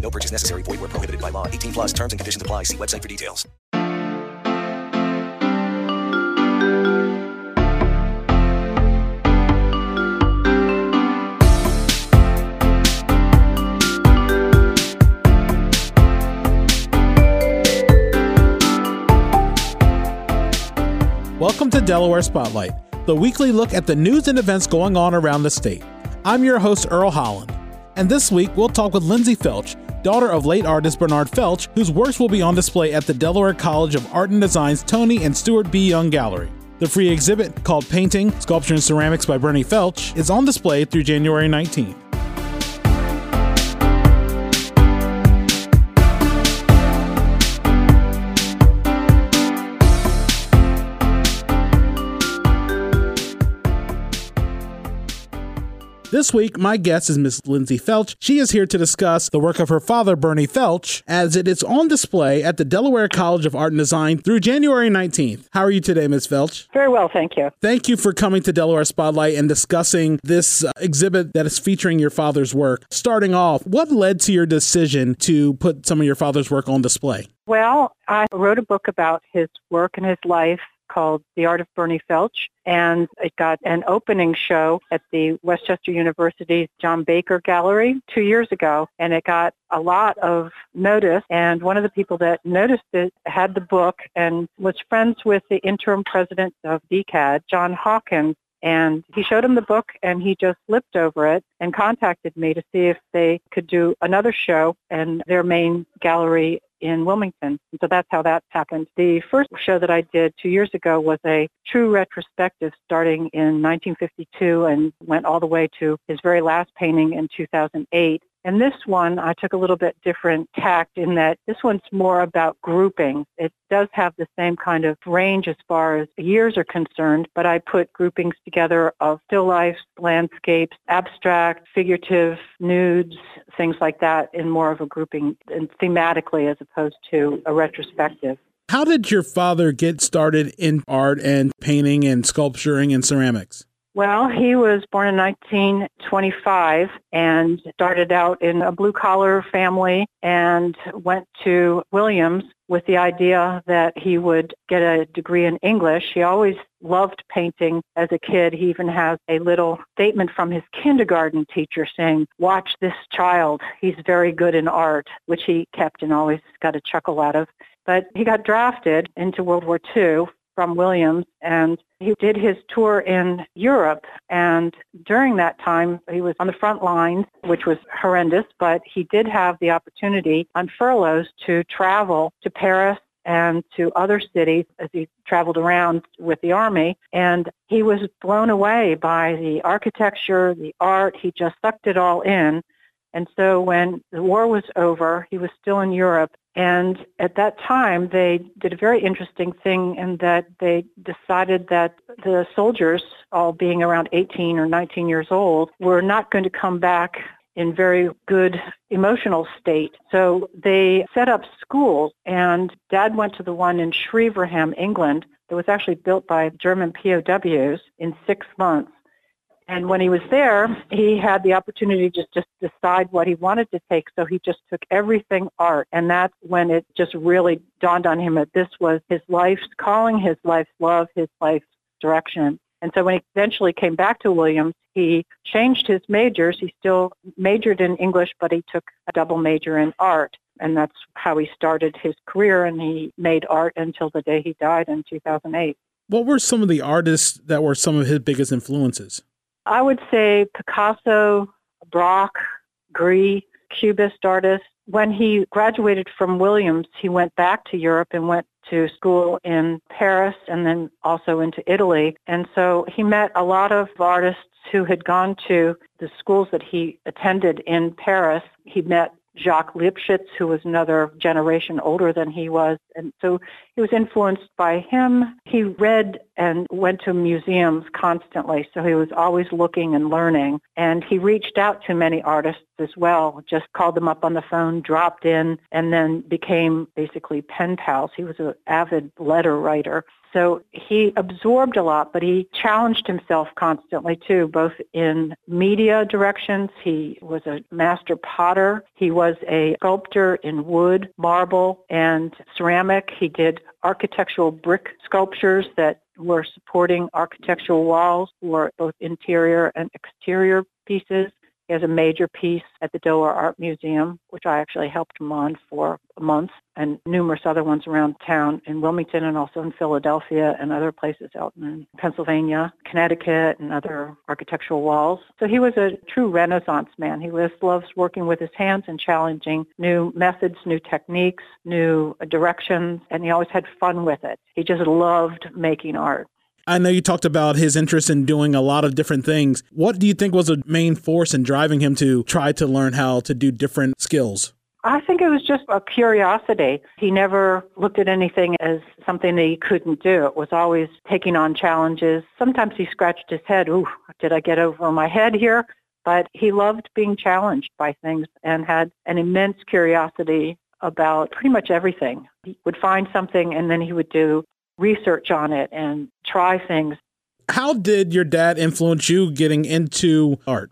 No purchase necessary. Void where prohibited by law. 18 plus terms and conditions apply. See website for details. Welcome to Delaware Spotlight, the weekly look at the news and events going on around the state. I'm your host, Earl Holland. And this week, we'll talk with Lindsay Felch, daughter of late artist Bernard Felch, whose works will be on display at the Delaware College of Art and Design's Toni and Stuart B. Young Gallery. The free exhibit, called Painting, Sculpture, and Ceramics by Bernie Felch, is on display through January 19th. This week, my guest is Miss Lindsay Felch. She is here to discuss the work of her father, Bernie Felch, as it is on display at the Delaware College of Art and Design through January 19th. How are you today, Miss Felch? Very well, thank you. Thank you for coming to Delaware Spotlight and discussing this uh, exhibit that is featuring your father's work. Starting off, what led to your decision to put some of your father's work on display? Well, I wrote a book about his work and his life called The Art of Bernie Felch, and it got an opening show at the West Chester University John Baker Gallery two years ago, and it got a lot of notice. And one of the people that noticed it had the book and was friends with the interim president of DCAD, John Hawkins, and he showed him the book and he just flipped over it and contacted me to see if they could do another show in their main gallery in Wilmington. So that's how that happened. The first show that I did two years ago was a true retrospective starting in 1952 and went all the way to his very last painting in 2008. And this one, I took a little bit different tact in that this one's more about grouping. It does have the same kind of range as far as years are concerned, but I put groupings together of still lifes, landscapes, abstract, figurative, nudes, things like that in more of a grouping and thematically as opposed to a retrospective. How did your father get started in art and painting and sculpturing and ceramics? Well, he was born in 1925 and started out in a blue collar family and went to Williams with the idea that he would get a degree in English. He always loved painting as a kid. He even has a little statement from his kindergarten teacher saying, watch this child. He's very good in art, which he kept and always got a chuckle out of. But he got drafted into World War II from Williams and he did his tour in Europe. And during that time he was on the front lines which was horrendous but he did have the opportunity on furloughs to travel to Paris and to other cities as he traveled around with the army. And he was blown away by the architecture the art. He just sucked it all in. And so when the war was over, he was still in Europe. And at that time, they did a very interesting thing in that they decided that the soldiers, all being around 18 or 19 years old, were not going to come back in very good emotional state. So they set up schools and dad went to the one in Shrivenham, England that was actually built by German POWs in six months. And when he was there, he had the opportunity to just decide what he wanted to take. So he just took everything art. And that's when it just really dawned on him that this was his life's calling, his life's love, his life's direction. And so when he eventually came back to Williams, he changed his majors. He still majored in English, but he took a double major in art. And that's how he started his career. And he made art until the day he died in 2008. What were some of the artists that were some of his biggest influences? I would say Picasso, Braque, Gris, Cubist artists. When he graduated from Williams, he went back to Europe and went to school in Paris and then also into Italy. And so he met a lot of artists who had gone to the schools that he attended in Paris. He met Jacques Lipchitz, who was another generation older than he was. And so he was influenced by him. He read and went to museums constantly, so he was always looking and learning. And he reached out to many artists as well, just called them up on the phone, dropped in, and then became basically pen pals. He was an avid letter writer. So he absorbed a lot, but he challenged himself constantly too, both in media directions. He was a master potter. He was a sculptor in wood, marble, and ceramic. He did architectural brick sculptures that were supporting architectural walls for both interior and exterior pieces. He has a major piece at the Dover Art Museum, which I actually helped him on for a month, and numerous other ones around town in Wilmington and also in Philadelphia and other places out in Pennsylvania, Connecticut, and other architectural walls. So he was a true Renaissance man. He just loves working with his hands and challenging new methods, new techniques, new directions, and he always had fun with it. He just loved making art. I know you talked about his interest in doing a lot of different things. What do you think was the main force in driving him to try to learn how to do different skills? I think it was just a curiosity. He never looked at anything as something that he couldn't do. It was always taking on challenges. Sometimes he scratched his head, ooh, did I get over my head here? But he loved being challenged by things and had an immense curiosity about pretty much everything. He would find something and then he would do research on it and try things. How did your dad influence you getting into art?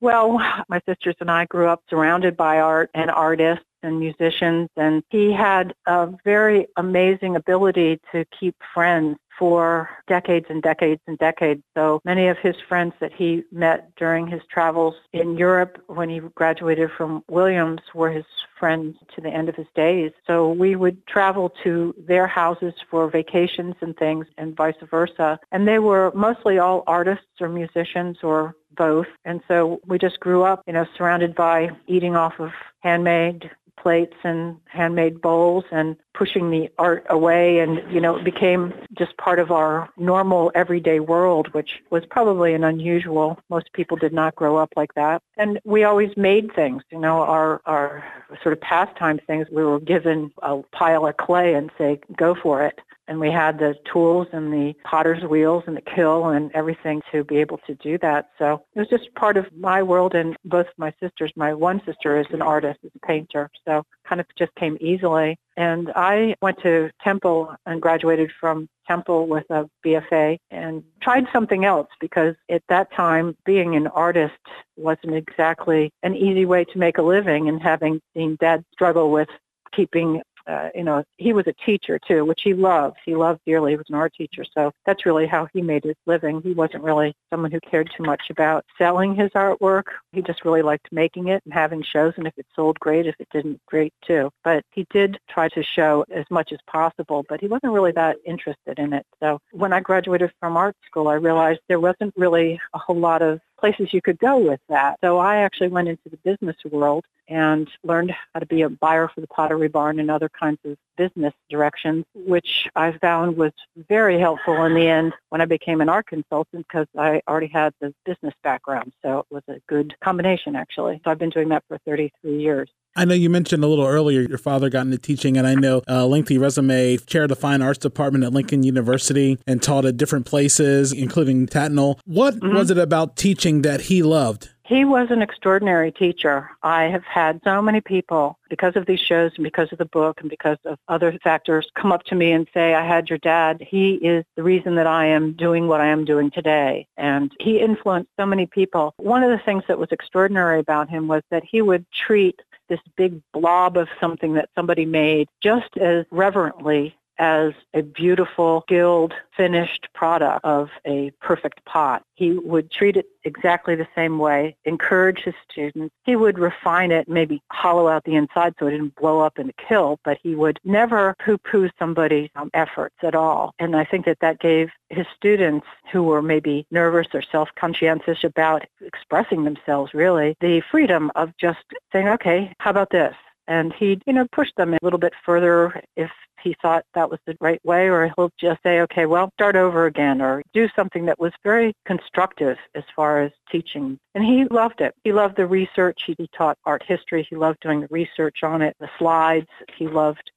Well, my sisters and I grew up surrounded by art and artists and musicians, and he had a very amazing ability to keep friends for decades and decades and decades. So many of his friends that he met during his travels in Europe when he graduated from Williams were his friends to the end of his days. So we would travel to their houses for vacations and things and vice versa. And they were mostly all artists or musicians or both. And so we just grew up, you know, surrounded by eating off of handmade plates and handmade bowls and pushing the art away. And you know it became just part of our normal everyday world which was probably an unusual. Most people did not grow up like that. And we always made things you know our our sort of pastime things. We were given a pile of clay and say go for it and we had the tools and the potter's wheels and the kiln and everything to be able to do that. So it was just part of my world and both my sisters. My one sister is an artist, is a painter, so kind of just came easily. And I went to Temple and graduated from Temple with a BFA and tried something else because at that time being an artist wasn't exactly an easy way to make a living and having seen dad struggle with keeping uh, you know, he was a teacher too, which he loved. He loved dearly. He was an art teacher. So that's really how he made his living. He wasn't really someone who cared too much about selling his artwork. He just really liked making it and having shows. And if it sold great, if it didn't, great too. But he did try to show as much as possible, but he wasn't really that interested in it. So when I graduated from art school, I realized there wasn't really a whole lot of places you could go with that. So I actually went into the business world and learned how to be a buyer for the Pottery Barn and other kinds of business directions, which I found was very helpful in the end when I became an art consultant because I already had the business background. So it was a good combination, actually. So I've been doing that for 33 years. I know you mentioned a little earlier your father got into teaching, and I know a lengthy resume, chair of the fine arts department at Lincoln University, and taught at different places, including Tatnall. What mm-hmm. was it about teaching that he loved? He was an extraordinary teacher. I have had so many people, because of these shows and because of the book and because of other factors, come up to me and say, I had your dad. He is the reason that I am doing what I am doing today. And he influenced so many people. One of the things that was extraordinary about him was that he would treat this big blob of something that somebody made just as reverently as a beautiful, skilled, finished product of a perfect pot. He would treat it exactly the same way, encourage his students. He would refine it, maybe hollow out the inside so it didn't blow up and kill, but he would never poo-poo somebody's um, efforts at all. And I think that that gave his students who were maybe nervous or self-conscientious about expressing themselves really the freedom of just saying, okay, how about this? And he'd, you know, push them a little bit further if he thought that was the right way, or he'll just say, okay, well, start over again, or do something that was very constructive as far as teaching. And he loved it. He loved the research. He taught art history. He loved doing the research on it, the slides. He loved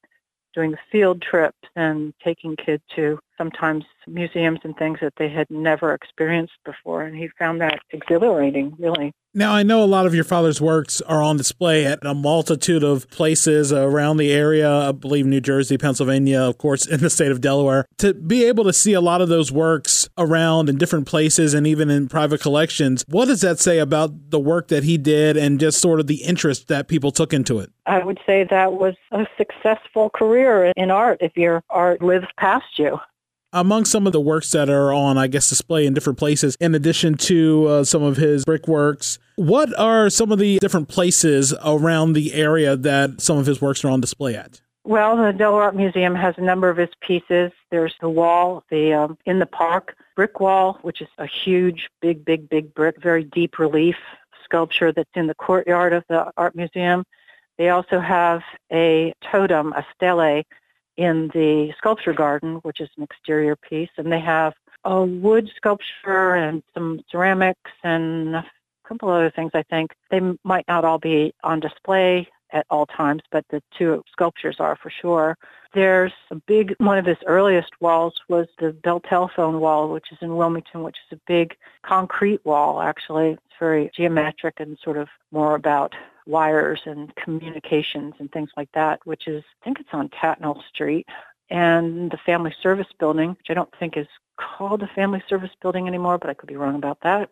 doing the field trips and taking kids to sometimes museums and things that they had never experienced before. And he found that exhilarating, really. Now, I know a lot of your father's works are on display at a multitude of places around the area, I believe New Jersey, Pennsylvania, of course, in the state of Delaware. To be able to see a lot of those works around in different places and even in private collections, what does that say about the work that he did and just sort of the interest that people took into it? I would say that was a successful career in art if your art lives past you among some of the works that are on, I guess, display in different places, in addition to uh, some of his brickworks, what are some of the different places around the area that some of his works are on display at? Well, the Delaware Art Museum has a number of his pieces. There's the wall, the um, in the park brick wall, which is a huge, big, big, big brick, very deep relief sculpture that's in the courtyard of the art museum. They also have a totem, a stele, in the sculpture garden, which is an exterior piece, and they have a wood sculpture and some ceramics and a couple other things, I think. They might not all be on display at all times, but the two sculptures are for sure. There's a big, one of his earliest walls was the Bell Telephone Wall, which is in Wilmington, which is a big concrete wall, actually. It's very geometric and sort of more about wires and communications and things like that, which is, I think it's on Tatnall Street. And the Family Service Building, which I don't think is called the Family Service Building anymore, but I could be wrong about that.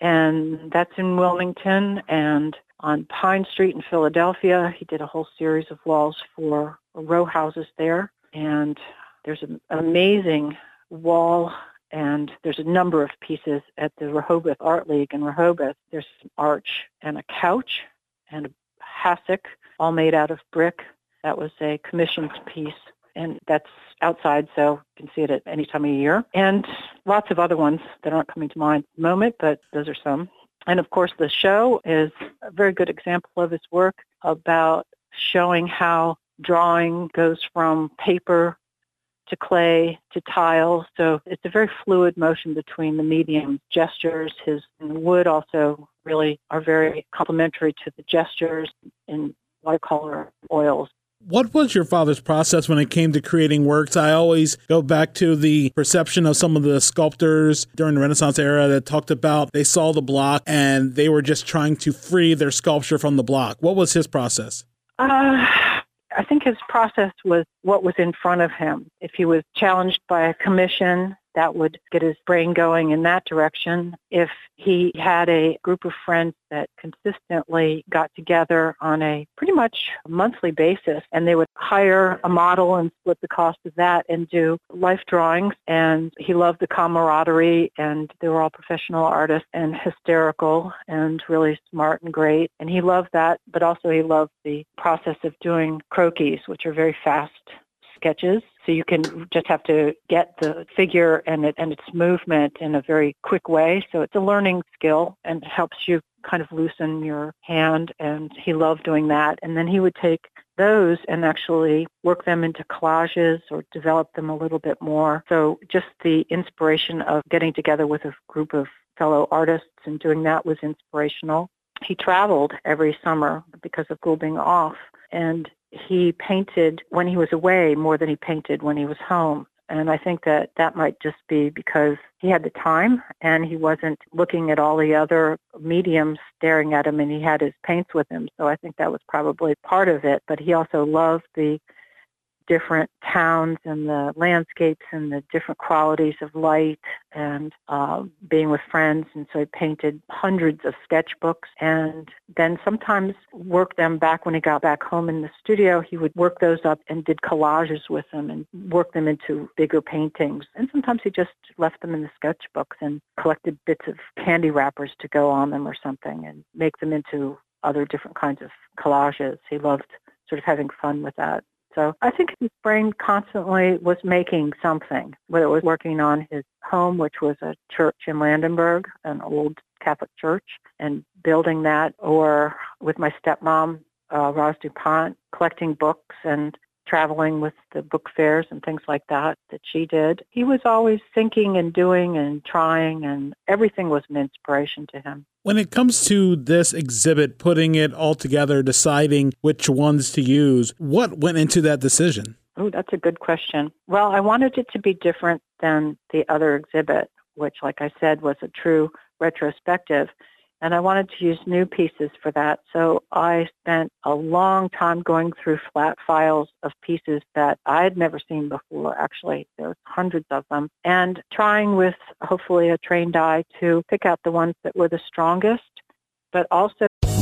And that's in Wilmington. And on Pine Street in Philadelphia, he did a whole series of walls for row houses there. And there's an amazing wall and there's a number of pieces at the Rehoboth Art League in Rehoboth. There's an arch and a couch and a hassock, all made out of brick. That was a commissioned piece, and that's outside, so you can see it at any time of year. And lots of other ones that aren't coming to mind at the moment, but those are some. And of course, the show is a very good example of his work about showing how drawing goes from paper to clay to tile. So it's a very fluid motion between the medium gestures. His wood also really are very complementary to the gestures in watercolor oils. What was your father's process when it came to creating works? I always go back to the perception of some of the sculptors during the Renaissance era that talked about they saw the block and they were just trying to free their sculpture from the block. What was his process? Uh, I think his process was what was in front of him. If he was challenged by a commission, that would get his brain going in that direction. If he had a group of friends that consistently got together on a pretty much monthly basis and they would hire a model and split the cost of that and do life drawings and he loved the camaraderie and they were all professional artists and hysterical and really smart and great and he loved that but also he loved the process of doing croquis which are very fast sketches. So you can just have to get the figure and it, and its movement in a very quick way. So it's a learning skill and helps you kind of loosen your hand. And he loved doing that. And then he would take those and actually work them into collages or develop them a little bit more. So just the inspiration of getting together with a group of fellow artists and doing that was inspirational. He traveled every summer because of school being off and he painted when he was away more than he painted when he was home. And I think that that might just be because he had the time and he wasn't looking at all the other mediums staring at him and he had his paints with him. So I think that was probably part of it. But he also loved the different towns and the landscapes and the different qualities of light and uh, being with friends. And so he painted hundreds of sketchbooks and then sometimes worked them back when he got back home in the studio. He would work those up and did collages with them and work them into bigger paintings. And sometimes he just left them in the sketchbooks and collected bits of candy wrappers to go on them or something and make them into other different kinds of collages. He loved sort of having fun with that. So I think his brain constantly was making something, whether it was working on his home, which was a church in Landenberg, an old Catholic church, and building that, or with my stepmom, uh, Rose DuPont, collecting books and traveling with the book fairs and things like that that she did. He was always thinking and doing and trying and everything was an inspiration to him. When it comes to this exhibit, putting it all together, deciding which ones to use, what went into that decision? Oh, that's a good question. Well, I wanted it to be different than the other exhibit, which, like I said, was a true retrospective and I wanted to use new pieces for that. So I spent a long time going through flat files of pieces that I had never seen before. Actually, there was hundreds of them, and trying with hopefully a trained eye to pick out the ones that were the strongest, but also.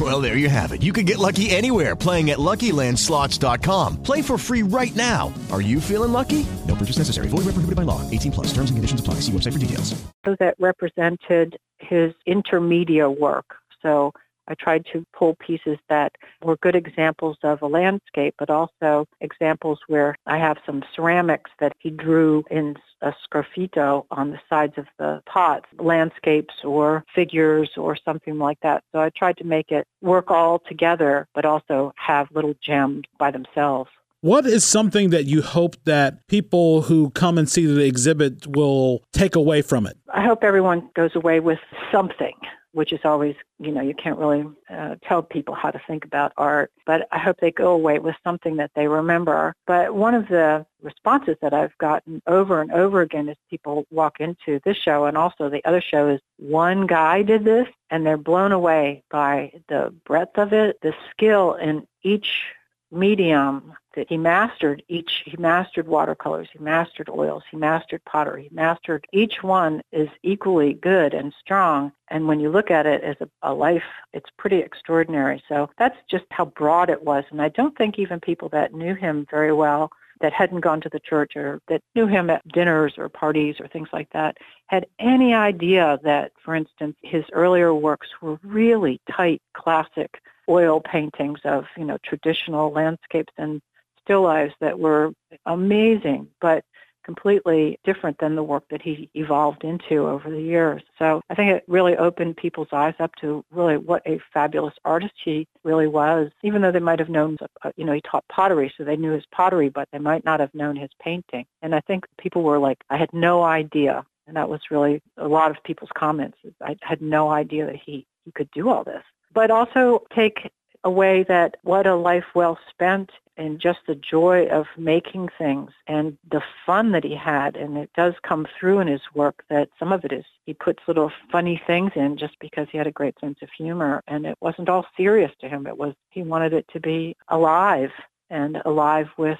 Well, there you have it. You can get lucky anywhere playing at LuckyLandSlots.com. Play for free right now. Are you feeling lucky? No purchase necessary. Void where prohibited by law. 18 plus. Terms and conditions apply. See website for details. That represented his intermedia work. So I tried to pull pieces that were good examples of a landscape, but also examples where I have some ceramics that he drew in a sgraffito on the sides of the pots, landscapes or figures or something like that. So I tried to make it work all together, but also have little gems by themselves. What is something that you hope that people who come and see the exhibit will take away from it? I hope everyone goes away with something which is always, you know, you can't really uh, tell people how to think about art, but I hope they go away with something that they remember. But one of the responses that I've gotten over and over again as people walk into this show and also the other show is one guy did this and they're blown away by the breadth of it, the skill in each medium that he mastered each he mastered watercolors he mastered oils he mastered pottery he mastered each one is equally good and strong. And when you look at it as a, a life it's pretty extraordinary. So that's just how broad it was. And i don't think even people that knew him very well that hadn't gone to the church or that knew him at dinners or parties or things like that had any idea that, for instance, his earlier works were really tight, classic oil paintings of, you know, traditional landscapes and still lives that were amazing, but completely different than the work that he evolved into over the years. So I think it really opened people's eyes up to really what a fabulous artist he really was, even though they might have known, uh, you know, he taught pottery, so they knew his pottery, but they might not have known his painting. And I think people were like, I had no idea. And that was really a lot of people's comments. I had no idea that he, he could do all this but also take away that what a life well spent and just the joy of making things and the fun that he had. And it does come through in his work that some of it is he puts little funny things in just because he had a great sense of humor. And it wasn't all serious to him. It was, he wanted it to be alive and alive with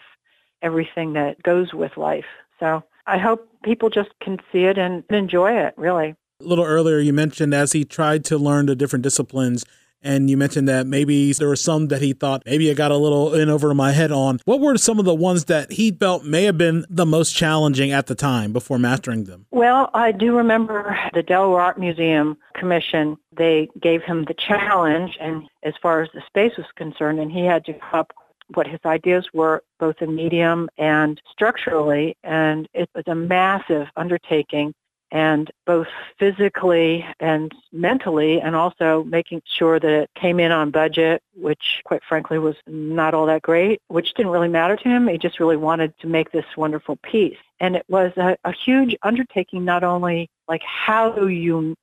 everything that goes with life. So I hope people just can see it and enjoy it, really. A little earlier, you mentioned as he tried to learn the different disciplines, and you mentioned that maybe there were some that he thought maybe I got a little in over my head on. What were some of the ones that he felt may have been the most challenging at the time before mastering them? Well, I do remember the Delaware Art Museum Commission. They gave him the challenge, and as far as the space was concerned, and he had to come up what his ideas were both in medium and structurally and it was a massive undertaking and both physically and mentally and also making sure that it came in on budget, which quite frankly was not all that great, which didn't really matter to him. He just really wanted to make this wonderful piece. And it was a, a huge undertaking, not only like how do you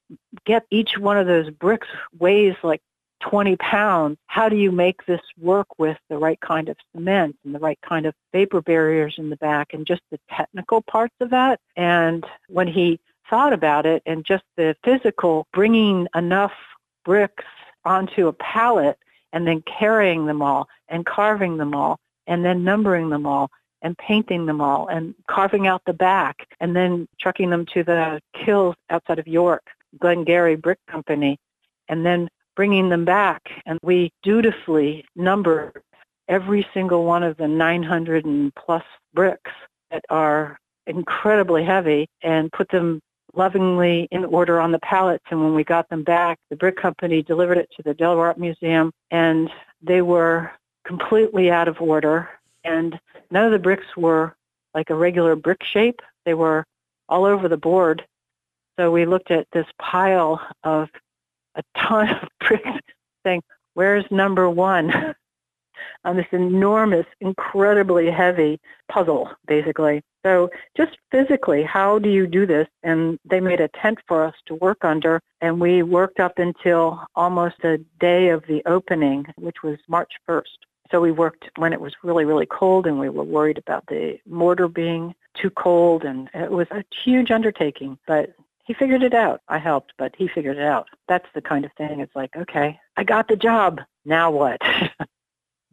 get each one of those bricks weighs like 20 pounds, how do you make this work with the right kind of cement and the right kind of vapor barriers in the back and just the technical parts of that? And when he thought about it and just the physical bringing enough bricks onto a pallet and then carrying them all and carving them all and then numbering them all and painting them all and carving out the back and then trucking them to the kilns outside of York, Glen-Gery Brick Company, and then bringing them back. And we dutifully number every single one of the 900 and plus bricks that are incredibly heavy and put them lovingly in order on the pallets. And when we got them back, the brick company delivered it to the Delaware Art Museum and they were completely out of order. And none of the bricks were like a regular brick shape. They were all over the board. So we looked at this pile of a ton of bricks saying, where's number one? On this enormous, incredibly heavy puzzle, basically. So just physically, how do you do this? And they made a tent for us to work under, and we worked up until almost a day of the opening, which was March 1st. So we worked when it was really, really cold, and we were worried about the mortar being too cold, and it was a huge undertaking. But he figured it out. I helped, but he figured it out. That's the kind of thing. It's like, okay, I got the job. Now what?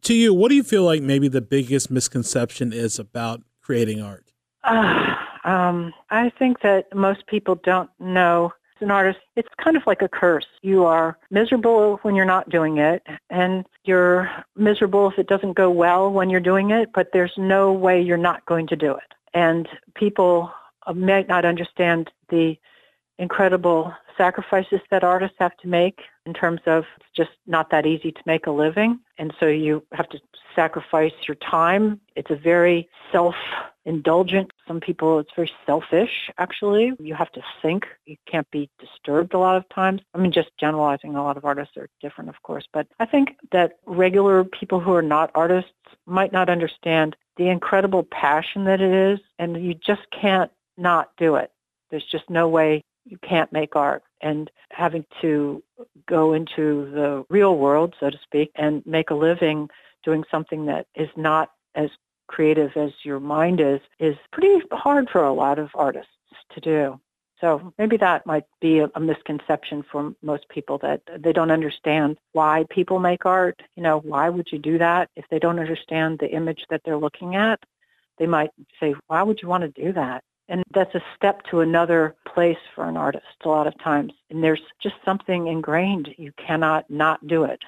to you, what do you feel like maybe the biggest misconception is about creating art? Uh, um, I think that most people don't know as an artist, it's kind of like a curse. You are miserable when you're not doing it, and you're miserable if it doesn't go well when you're doing it, but there's no way you're not going to do it. And people might not understand the incredible sacrifices that artists have to make in terms of it's just not that easy to make a living. And so you have to sacrifice your time. It's a very self-indulgent. Some people, it's very selfish, actually. You have to think. You can't be disturbed a lot of times. I mean, just generalizing, a lot of artists are different, of course. But I think that regular people who are not artists might not understand the incredible passion that it is, and you just can't not do it. There's just no way you can't make art and having to go into the real world, so to speak, and make a living doing something that is not as creative as your mind is, is pretty hard for a lot of artists to do. So maybe that might be a, misconception for most people that they don't understand why people make art. You know, why would you do that if they don't understand the image that they're looking at? They might say, why would you want to do that? And that's a step to another place for an artist a lot of times. And there's just something ingrained. You cannot not do it.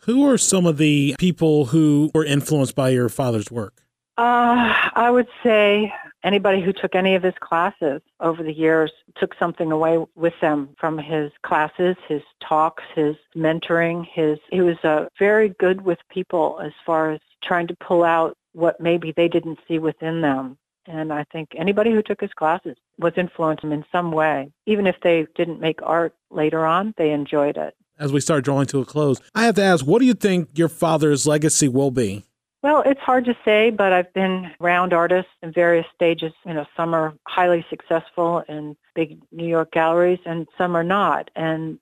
Who are some of the people who were influenced by your father's work? Uh, I would say anybody who took any of his classes over the years took something away with them from his classes, his talks, his mentoring, his he was uh, very good with people as far as trying to pull out what maybe they didn't see within them and I think anybody who took his classes was influenced him in some way. Even if they didn't make art later on, they enjoyed it. As we start drawing to a close, I have to ask, what do you think your father's legacy will be? Well, it's hard to say, but I've been around artists in various stages. You know, some are highly successful in big New York galleries and some are not. And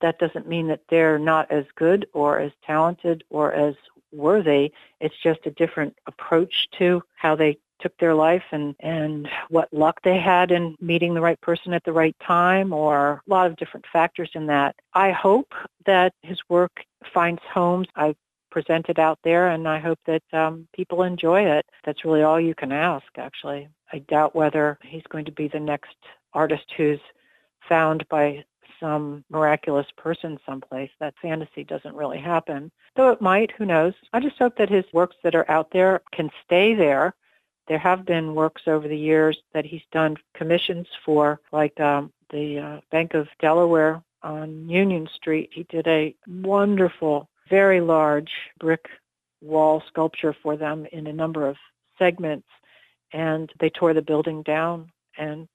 that doesn't mean that they're not as good or as talented or as worthy. It's just a different approach to how they took their life and, and what luck they had in meeting the right person at the right time or a lot of different factors in that. I hope that his work finds homes. I present it out there and I hope that um, people enjoy it. That's really all you can ask, actually. I doubt whether he's going to be the next artist who's found by some miraculous person someplace. That fantasy doesn't really happen. Though it might, who knows? I just hope that his works that are out there can stay there there have been works over the years that he's done commissions for, like um, the uh, Bank of Delaware on Union Street. He did a wonderful, very large brick wall sculpture for them in a number of segments, and they tore the building down, and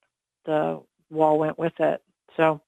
the wall went with it. So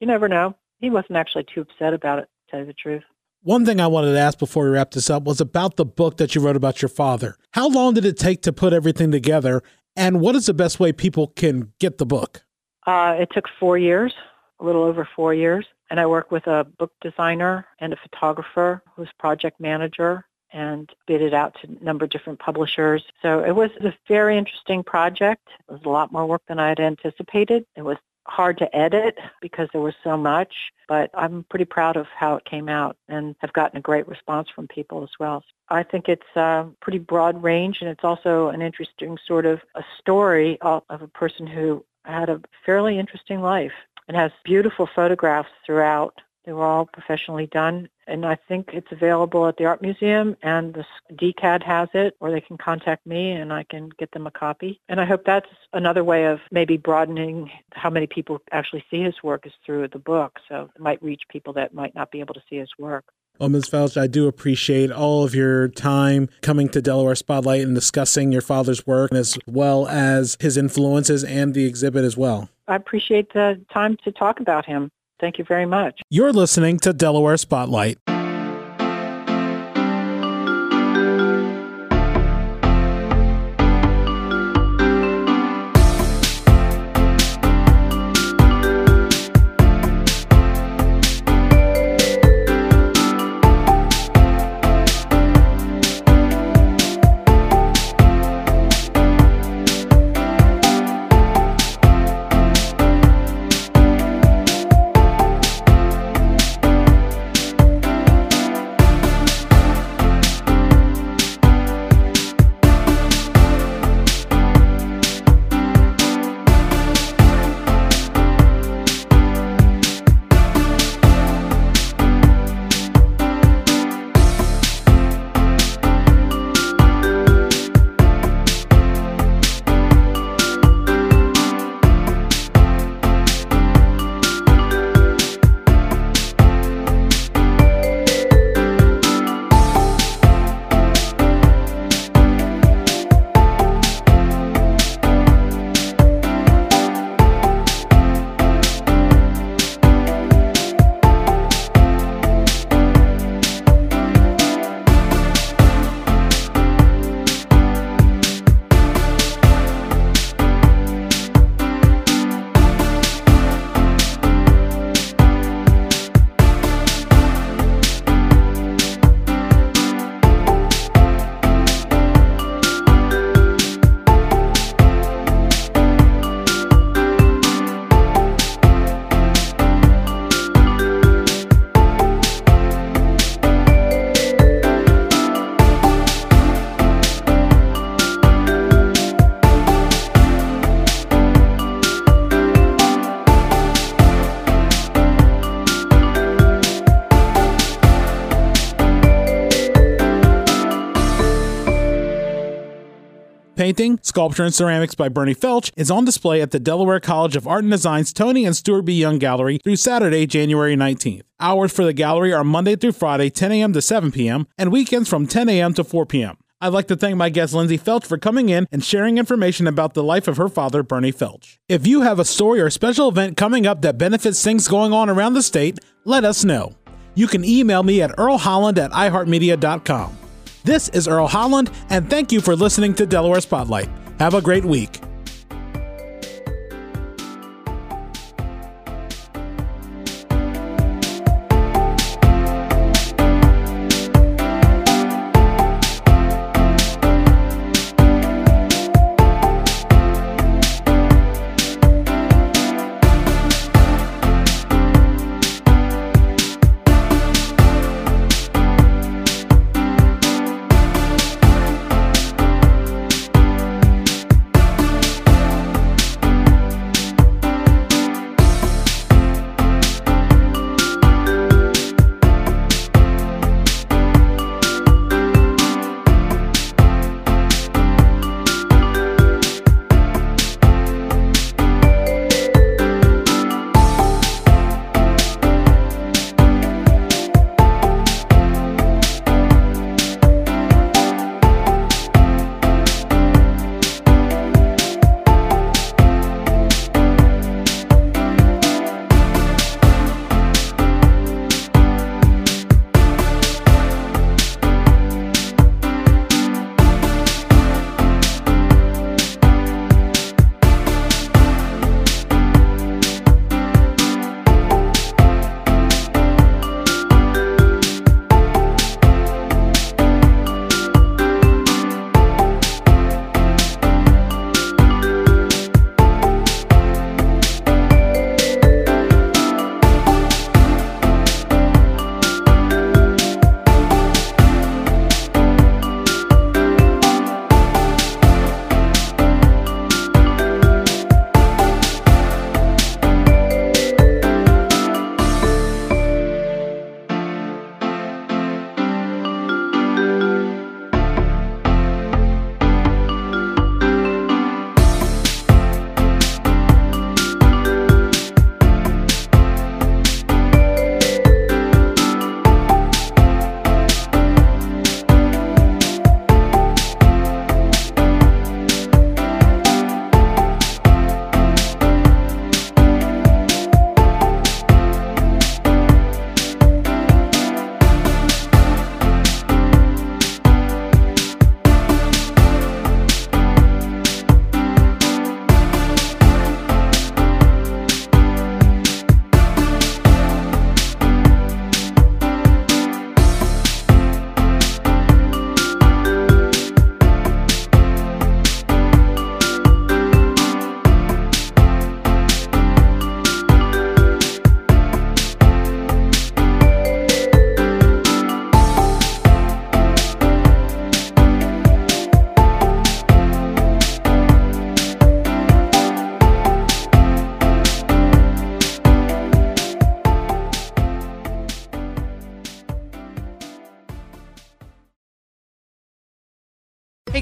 you never know. He wasn't actually too upset about it, to tell you the truth. One thing I wanted to ask before we wrap this up was about the book that you wrote about your father. How long did it take to put everything together, and what is the best way people can get the book? Uh, it took four years, a little over four years, and I worked with a book designer and a photographer who's project manager and bid it out to a number of different publishers. So it was a very interesting project. It was a lot more work than I had anticipated. It was hard to edit because there was so much, but I'm pretty proud of how it came out and have gotten a great response from people as well. I think it's a pretty broad range and it's also an interesting sort of a story of, a person who had a fairly interesting life and has beautiful photographs throughout. They were all professionally done and I think it's available at the Art Museum and the DCAD has it, or they can contact me and I can get them a copy. And I hope that's another way of maybe broadening how many people actually see his work is through the book. So it might reach people that might not be able to see his work. Well, Ms. Felch, I do appreciate all of your time coming to Delaware Spotlight and discussing your father's work as well as his influences and the exhibit as well. I appreciate the time to talk about him. Thank you very much. You're listening to Delaware Spotlight. Sculpture, and ceramics by Bernie Felch is on display at the Delaware College of Art and Design's Toni and Stuart B. Young Gallery through Saturday, January 19th. Hours for the gallery are Monday through Friday, 10 a.m. to 7 p.m., and weekends from 10 a.m. to 4 p.m. I'd like to thank my guest Lindsay Felch for coming in and sharing information about the life of her father, Bernie Felch. If you have a story or special event coming up that benefits things going on around the state, let us know. You can email me at earlholland at iheartmedia.com. This is Earl Holland, and thank you for listening to Delaware Spotlight. Have a great week.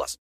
plus.